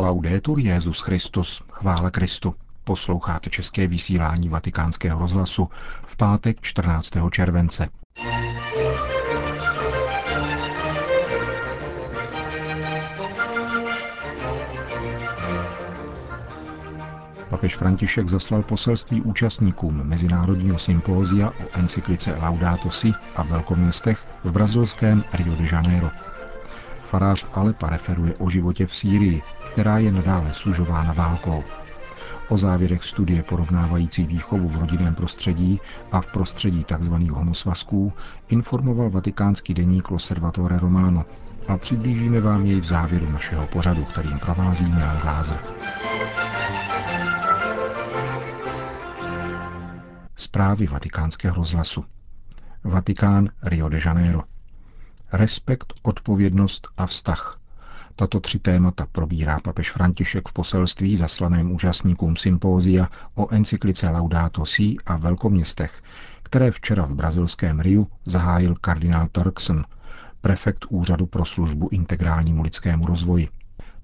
Laudetur Jezus Christus, chvála Kristu. Posloucháte české vysílání Vatikánského rozhlasu v pátek 14. července. Papež František zaslal poselství účastníkům Mezinárodního sympózia o encyklice Laudato Si a velkoměstech v brazilském Rio de Janeiro. Farář Alepa referuje o životě v Sýrii, která je nadále sužována válkou. O závěrech studie porovnávající výchovu v rodinném prostředí a v prostředí tzv. homosvazků informoval vatikánský deník Loservatore Romano a přiblížíme vám jej v závěru našeho pořadu, kterým provází Milan Glázer. Zprávy vatikánského rozhlasu. Vatikán Rio de Janeiro. Respekt, odpovědnost a vztah. Tato tři témata probírá papež František v poselství zaslaném účastníkům sympózia o encyklice Laudato Si a velkoměstech, které včera v brazilském Riu zahájil kardinál Turkson, prefekt Úřadu pro službu integrálnímu lidskému rozvoji.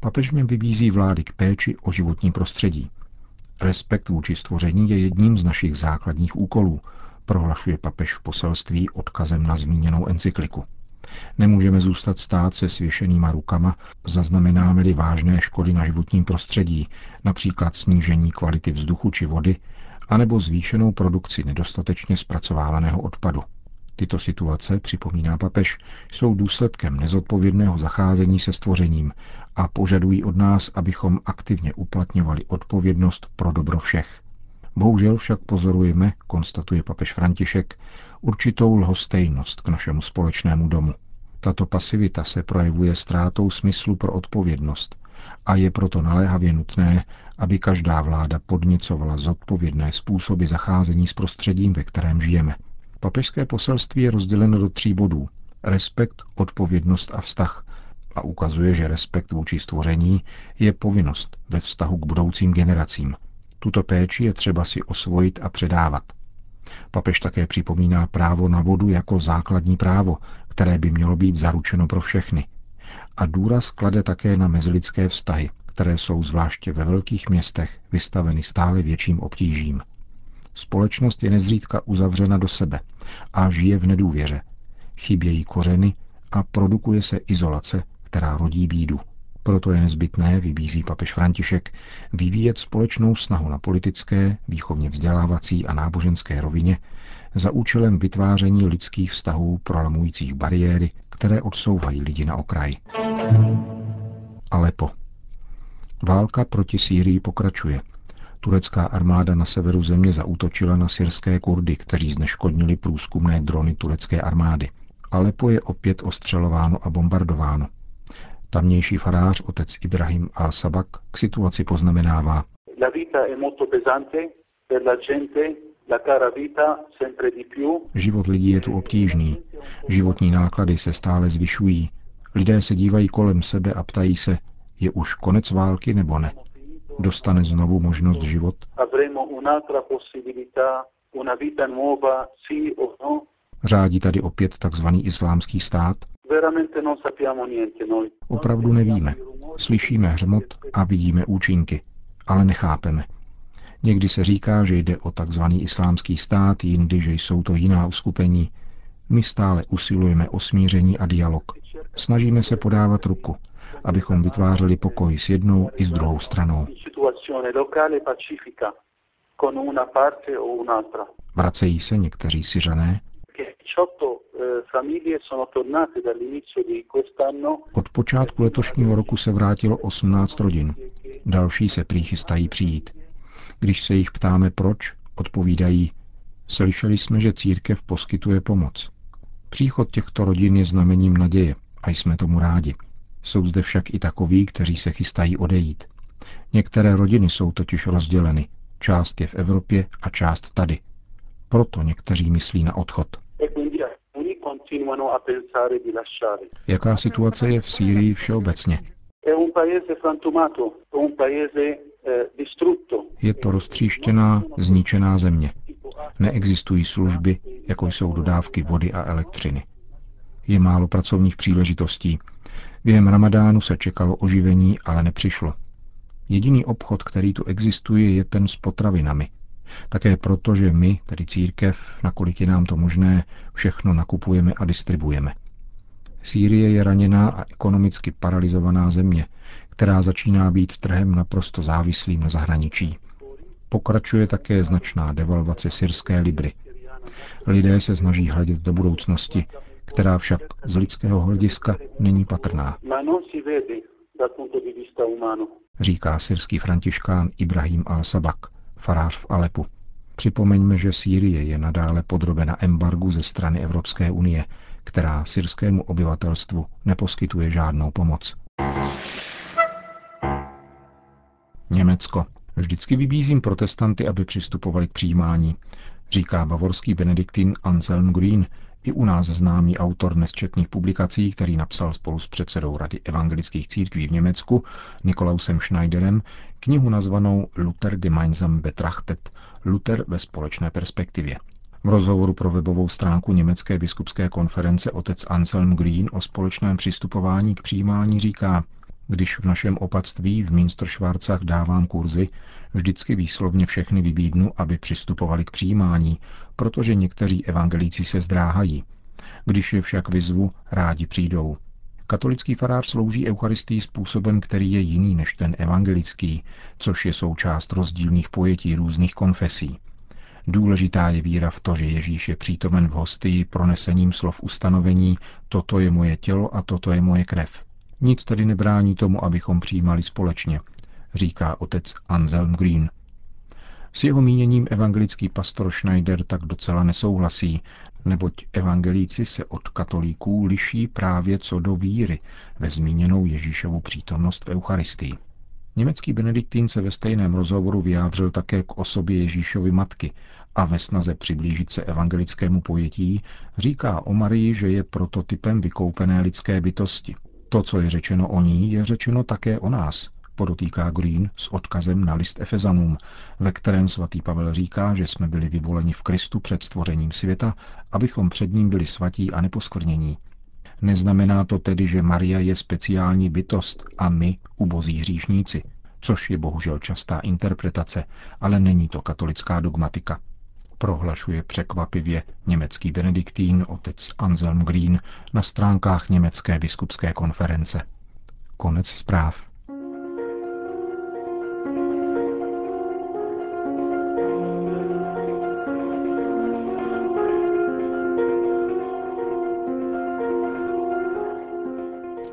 Papež něm vybízí vlády k péči o životní prostředí. Respekt vůči stvoření je jedním z našich základních úkolů, prohlašuje papež v poselství odkazem na zmíněnou encykliku. Nemůžeme zůstat stát se svěšenýma rukama, zaznamenáme-li vážné škody na životním prostředí, například snížení kvality vzduchu či vody, anebo zvýšenou produkci nedostatečně zpracovávaného odpadu. Tyto situace, připomíná papež, jsou důsledkem nezodpovědného zacházení se stvořením a požadují od nás, abychom aktivně uplatňovali odpovědnost pro dobro všech. Bohužel však pozorujeme, konstatuje papež František, určitou lhostejnost k našemu společnému domu. Tato pasivita se projevuje ztrátou smyslu pro odpovědnost a je proto naléhavě nutné, aby každá vláda podněcovala zodpovědné způsoby zacházení s prostředím, ve kterém žijeme. Papežské poselství je rozděleno do tří bodů. Respekt, odpovědnost a vztah a ukazuje, že respekt vůči stvoření je povinnost ve vztahu k budoucím generacím. Tuto péči je třeba si osvojit a předávat. Papež také připomíná právo na vodu jako základní právo, které by mělo být zaručeno pro všechny. A důraz klade také na mezilidské vztahy, které jsou zvláště ve velkých městech vystaveny stále větším obtížím. Společnost je nezřídka uzavřena do sebe a žije v nedůvěře. Chybějí kořeny a produkuje se izolace, která rodí bídu. Proto je nezbytné, vybízí papež František, vyvíjet společnou snahu na politické, výchovně vzdělávací a náboženské rovině za účelem vytváření lidských vztahů prolamujících bariéry, které odsouvají lidi na okraj. Alepo. Válka proti Sýrii pokračuje. Turecká armáda na severu země zaútočila na syrské Kurdy, kteří zneškodnili průzkumné drony turecké armády. Alepo je opět ostřelováno a bombardováno. Tamnější farář, otec Ibrahim al-Sabak, k situaci poznamenává. Život lidí je tu obtížný. Životní náklady se stále zvyšují. Lidé se dívají kolem sebe a ptají se, je už konec války nebo ne. Dostane znovu možnost život? No? Řádí tady opět takzvaný islámský stát? Opravdu nevíme. Slyšíme hřmot a vidíme účinky, ale nechápeme. Někdy se říká, že jde o takzvaný islámský stát, jindy, že jsou to jiná uskupení. My stále usilujeme o smíření a dialog. Snažíme se podávat ruku, abychom vytvářeli pokoj s jednou i s druhou stranou. Vracejí se někteří Syřané, od počátku letošního roku se vrátilo 18 rodin. Další se prý chystají přijít. Když se jich ptáme proč, odpovídají, slyšeli jsme, že církev poskytuje pomoc. Příchod těchto rodin je znamením naděje a jsme tomu rádi. Jsou zde však i takoví, kteří se chystají odejít. Některé rodiny jsou totiž rozděleny. Část je v Evropě a část tady. Proto někteří myslí na odchod. Jaká situace je v Sýrii všeobecně? Eh, je to roztříštěná, zničená země. Neexistují služby, jako jsou dodávky vody a elektřiny. Je málo pracovních příležitostí. Během ramadánu se čekalo oživení, ale nepřišlo. Jediný obchod, který tu existuje, je ten s potravinami. Také proto, že my, tedy církev, nakolik je nám to možné, všechno nakupujeme a distribuujeme. Sýrie je raněná a ekonomicky paralizovaná země, která začíná být trhem naprosto závislým na zahraničí. Pokračuje také značná devalvace syrské libry. Lidé se snaží hledět do budoucnosti, která však z lidského hlediska není patrná. Říká syrský františkán Ibrahim al-Sabak, farář v Alepu. Připomeňme, že Sýrie je nadále podrobena embargu ze strany Evropské unie, která syrskému obyvatelstvu neposkytuje žádnou pomoc. Německo. Vždycky vybízím protestanty, aby přistupovali k přijímání, říká bavorský benediktin Anselm Green, i u nás známý autor nesčetných publikací, který napsal spolu s předsedou Rady evangelických církví v Německu Nikolausem Schneiderem knihu nazvanou Luther gemeinsam betrachtet, Luther ve společné perspektivě. V rozhovoru pro webovou stránku Německé biskupské konference otec Anselm Green o společném přistupování k přijímání říká, když v našem opatství v Münsterschwarzach dávám kurzy, vždycky výslovně všechny vybídnu, aby přistupovali k přijímání, protože někteří evangelíci se zdráhají. Když je však vyzvu, rádi přijdou. Katolický farář slouží Eucharistii způsobem, který je jiný než ten evangelický, což je součást rozdílných pojetí různých konfesí. Důležitá je víra v to, že Ježíš je přítomen v hostii pronesením slov ustanovení toto je moje tělo a toto je moje krev. Nic tedy nebrání tomu, abychom přijímali společně, říká otec Anselm Green. S jeho míněním evangelický pastor Schneider tak docela nesouhlasí, neboť evangelíci se od katolíků liší právě co do víry ve zmíněnou Ježíšovu přítomnost v Eucharistii. Německý benediktín se ve stejném rozhovoru vyjádřil také k osobě Ježíšovy matky a ve snaze přiblížit se evangelickému pojetí říká o Marii, že je prototypem vykoupené lidské bytosti. To, co je řečeno o ní, je řečeno také o nás, podotýká Green s odkazem na list Efezanům, ve kterém svatý Pavel říká, že jsme byli vyvoleni v Kristu před stvořením světa, abychom před ním byli svatí a neposkvrnění. Neznamená to tedy, že Maria je speciální bytost a my ubozí hříšníci, což je bohužel častá interpretace, ale není to katolická dogmatika prohlašuje překvapivě německý benediktín otec Anselm Green na stránkách Německé biskupské konference. Konec zpráv.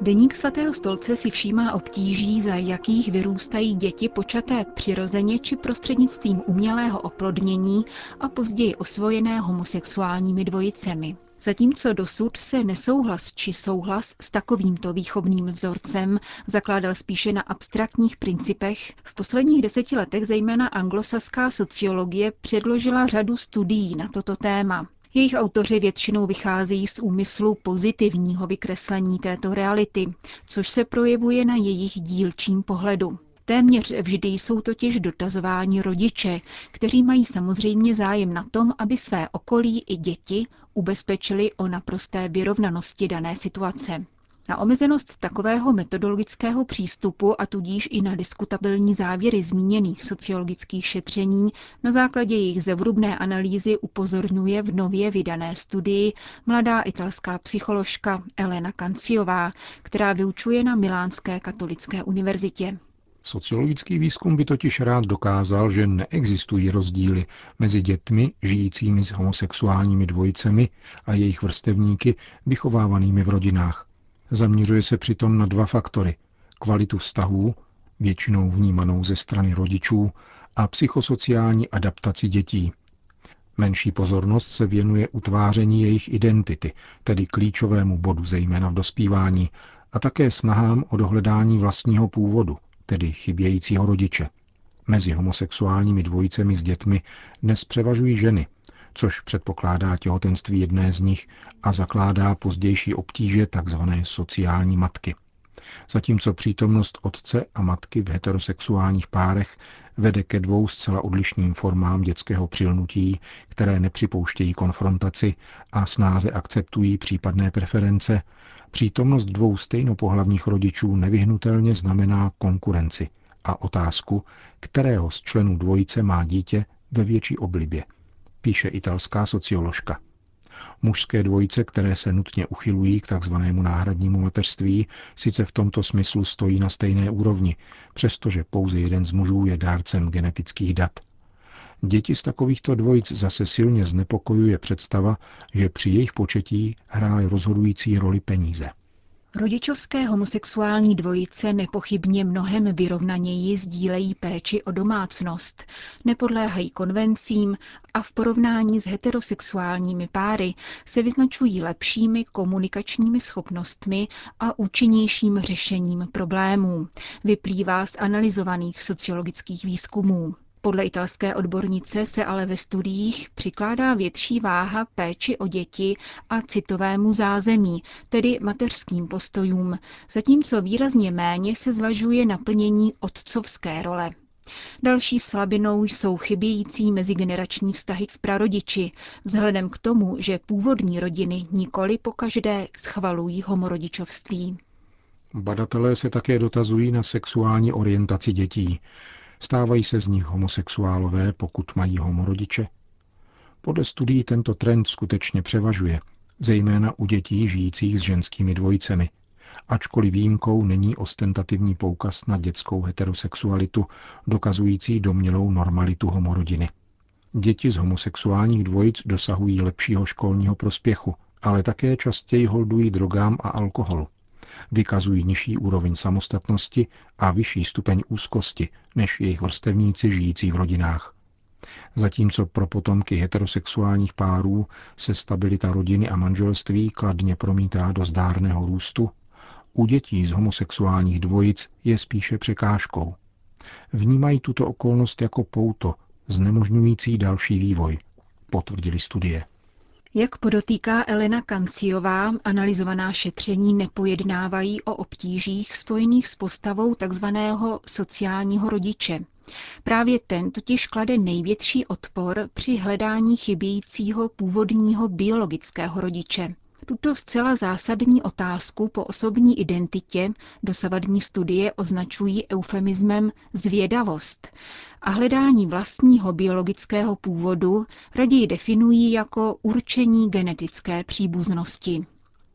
Deník svatého stolce si všímá obtíží, za jakých vyrůstají děti počaté přirozeně či prostřednictvím umělého oplodnění a později osvojené homosexuálními dvojicemi. Zatímco dosud se nesouhlas či souhlas s takovýmto výchovným vzorcem zakládal spíše na abstraktních principech, v posledních deseti letech zejména anglosaská sociologie předložila řadu studií na toto téma. Jejich autoři většinou vycházejí z úmyslu pozitivního vykreslení této reality, což se projevuje na jejich dílčím pohledu. Téměř vždy jsou totiž dotazováni rodiče, kteří mají samozřejmě zájem na tom, aby své okolí i děti ubezpečili o naprosté vyrovnanosti dané situace. Na omezenost takového metodologického přístupu a tudíž i na diskutabilní závěry zmíněných sociologických šetření na základě jejich zevrubné analýzy upozorňuje v nově vydané studii mladá italská psycholožka Elena Kanciová, která vyučuje na Milánské katolické univerzitě. Sociologický výzkum by totiž rád dokázal, že neexistují rozdíly mezi dětmi žijícími s homosexuálními dvojicemi a jejich vrstevníky vychovávanými v rodinách. Zaměřuje se přitom na dva faktory. Kvalitu vztahů, většinou vnímanou ze strany rodičů, a psychosociální adaptaci dětí. Menší pozornost se věnuje utváření jejich identity, tedy klíčovému bodu zejména v dospívání, a také snahám o dohledání vlastního původu, tedy chybějícího rodiče. Mezi homosexuálními dvojicemi s dětmi dnes převažují ženy, což předpokládá těhotenství jedné z nich a zakládá pozdější obtíže tzv. sociální matky. Zatímco přítomnost otce a matky v heterosexuálních párech vede ke dvou zcela odlišným formám dětského přilnutí, které nepřipouštějí konfrontaci a snáze akceptují případné preference, přítomnost dvou stejnopohlavních rodičů nevyhnutelně znamená konkurenci a otázku, kterého z členů dvojice má dítě ve větší oblibě, píše italská socioložka. Mužské dvojice, které se nutně uchylují k takzvanému náhradnímu mateřství, sice v tomto smyslu stojí na stejné úrovni, přestože pouze jeden z mužů je dárcem genetických dat. Děti z takovýchto dvojic zase silně znepokojuje představa, že při jejich početí hrály rozhodující roli peníze. Rodičovské homosexuální dvojice nepochybně mnohem vyrovnaněji sdílejí péči o domácnost, nepodléhají konvencím a v porovnání s heterosexuálními páry se vyznačují lepšími komunikačními schopnostmi a účinnějším řešením problémů, vyplývá z analyzovaných sociologických výzkumů. Podle italské odbornice se ale ve studiích přikládá větší váha péči o děti a citovému zázemí, tedy mateřským postojům, zatímco výrazně méně se zvažuje naplnění otcovské role. Další slabinou jsou chybějící mezigenerační vztahy s prarodiči, vzhledem k tomu, že původní rodiny nikoli pokaždé schvalují homorodičovství. Badatelé se také dotazují na sexuální orientaci dětí. Stávají se z nich homosexuálové, pokud mají homorodiče? Podle studií tento trend skutečně převažuje, zejména u dětí žijících s ženskými dvojicemi. Ačkoliv výjimkou není ostentativní poukaz na dětskou heterosexualitu, dokazující domělou normalitu homorodiny. Děti z homosexuálních dvojic dosahují lepšího školního prospěchu, ale také častěji holdují drogám a alkoholu vykazují nižší úroveň samostatnosti a vyšší stupeň úzkosti než jejich vrstevníci žijící v rodinách. Zatímco pro potomky heterosexuálních párů se stabilita rodiny a manželství kladně promítá do zdárného růstu, u dětí z homosexuálních dvojic je spíše překážkou. Vnímají tuto okolnost jako pouto, znemožňující další vývoj, potvrdili studie. Jak podotýká Elena Kanciová, analyzovaná šetření nepojednávají o obtížích spojených s postavou tzv. sociálního rodiče. Právě ten totiž klade největší odpor při hledání chybějícího původního biologického rodiče. Tuto zcela zásadní otázku po osobní identitě dosavadní studie označují eufemismem zvědavost a hledání vlastního biologického původu raději definují jako určení genetické příbuznosti.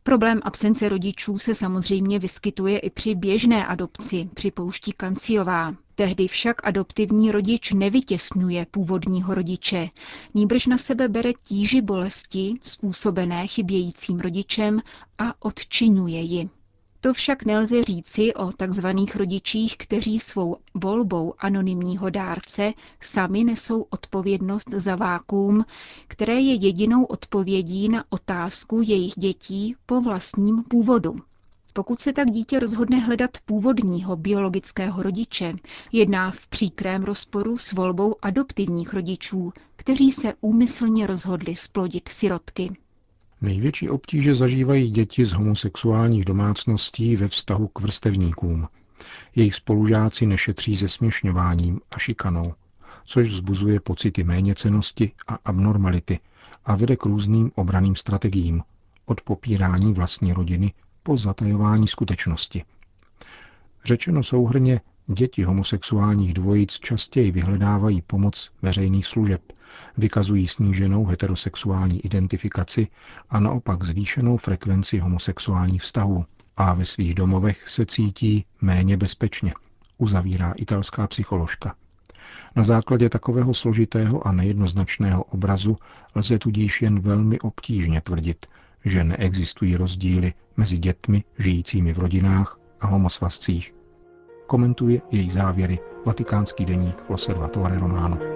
Problém absence rodičů se samozřejmě vyskytuje i při běžné adopci, připouští Kanciová. Tehdy však adoptivní rodič nevytěsňuje původního rodiče, níbrž na sebe bere tíži bolesti způsobené chybějícím rodičem a odčinuje ji. To však nelze říci o tzv. rodičích, kteří svou volbou anonymního dárce sami nesou odpovědnost za vákuum, které je jedinou odpovědí na otázku jejich dětí po vlastním původu. Pokud se tak dítě rozhodne hledat původního biologického rodiče, jedná v příkrém rozporu s volbou adoptivních rodičů, kteří se úmyslně rozhodli splodit sirotky. Největší obtíže zažívají děti z homosexuálních domácností ve vztahu k vrstevníkům. Jejich spolužáci nešetří se směšňováním a šikanou, což vzbuzuje pocity méněcenosti a abnormality a vede k různým obraným strategiím, od popírání vlastní rodiny po zatajování skutečnosti. Řečeno souhrně, děti homosexuálních dvojic častěji vyhledávají pomoc veřejných služeb, vykazují sníženou heterosexuální identifikaci a naopak zvýšenou frekvenci homosexuálních vztahů a ve svých domovech se cítí méně bezpečně, uzavírá italská psycholožka. Na základě takového složitého a nejednoznačného obrazu lze tudíž jen velmi obtížně tvrdit, že neexistují rozdíly mezi dětmi žijícími v rodinách a homosvazcích. Komentuje její závěry vatikánský deník Osservatore Romano.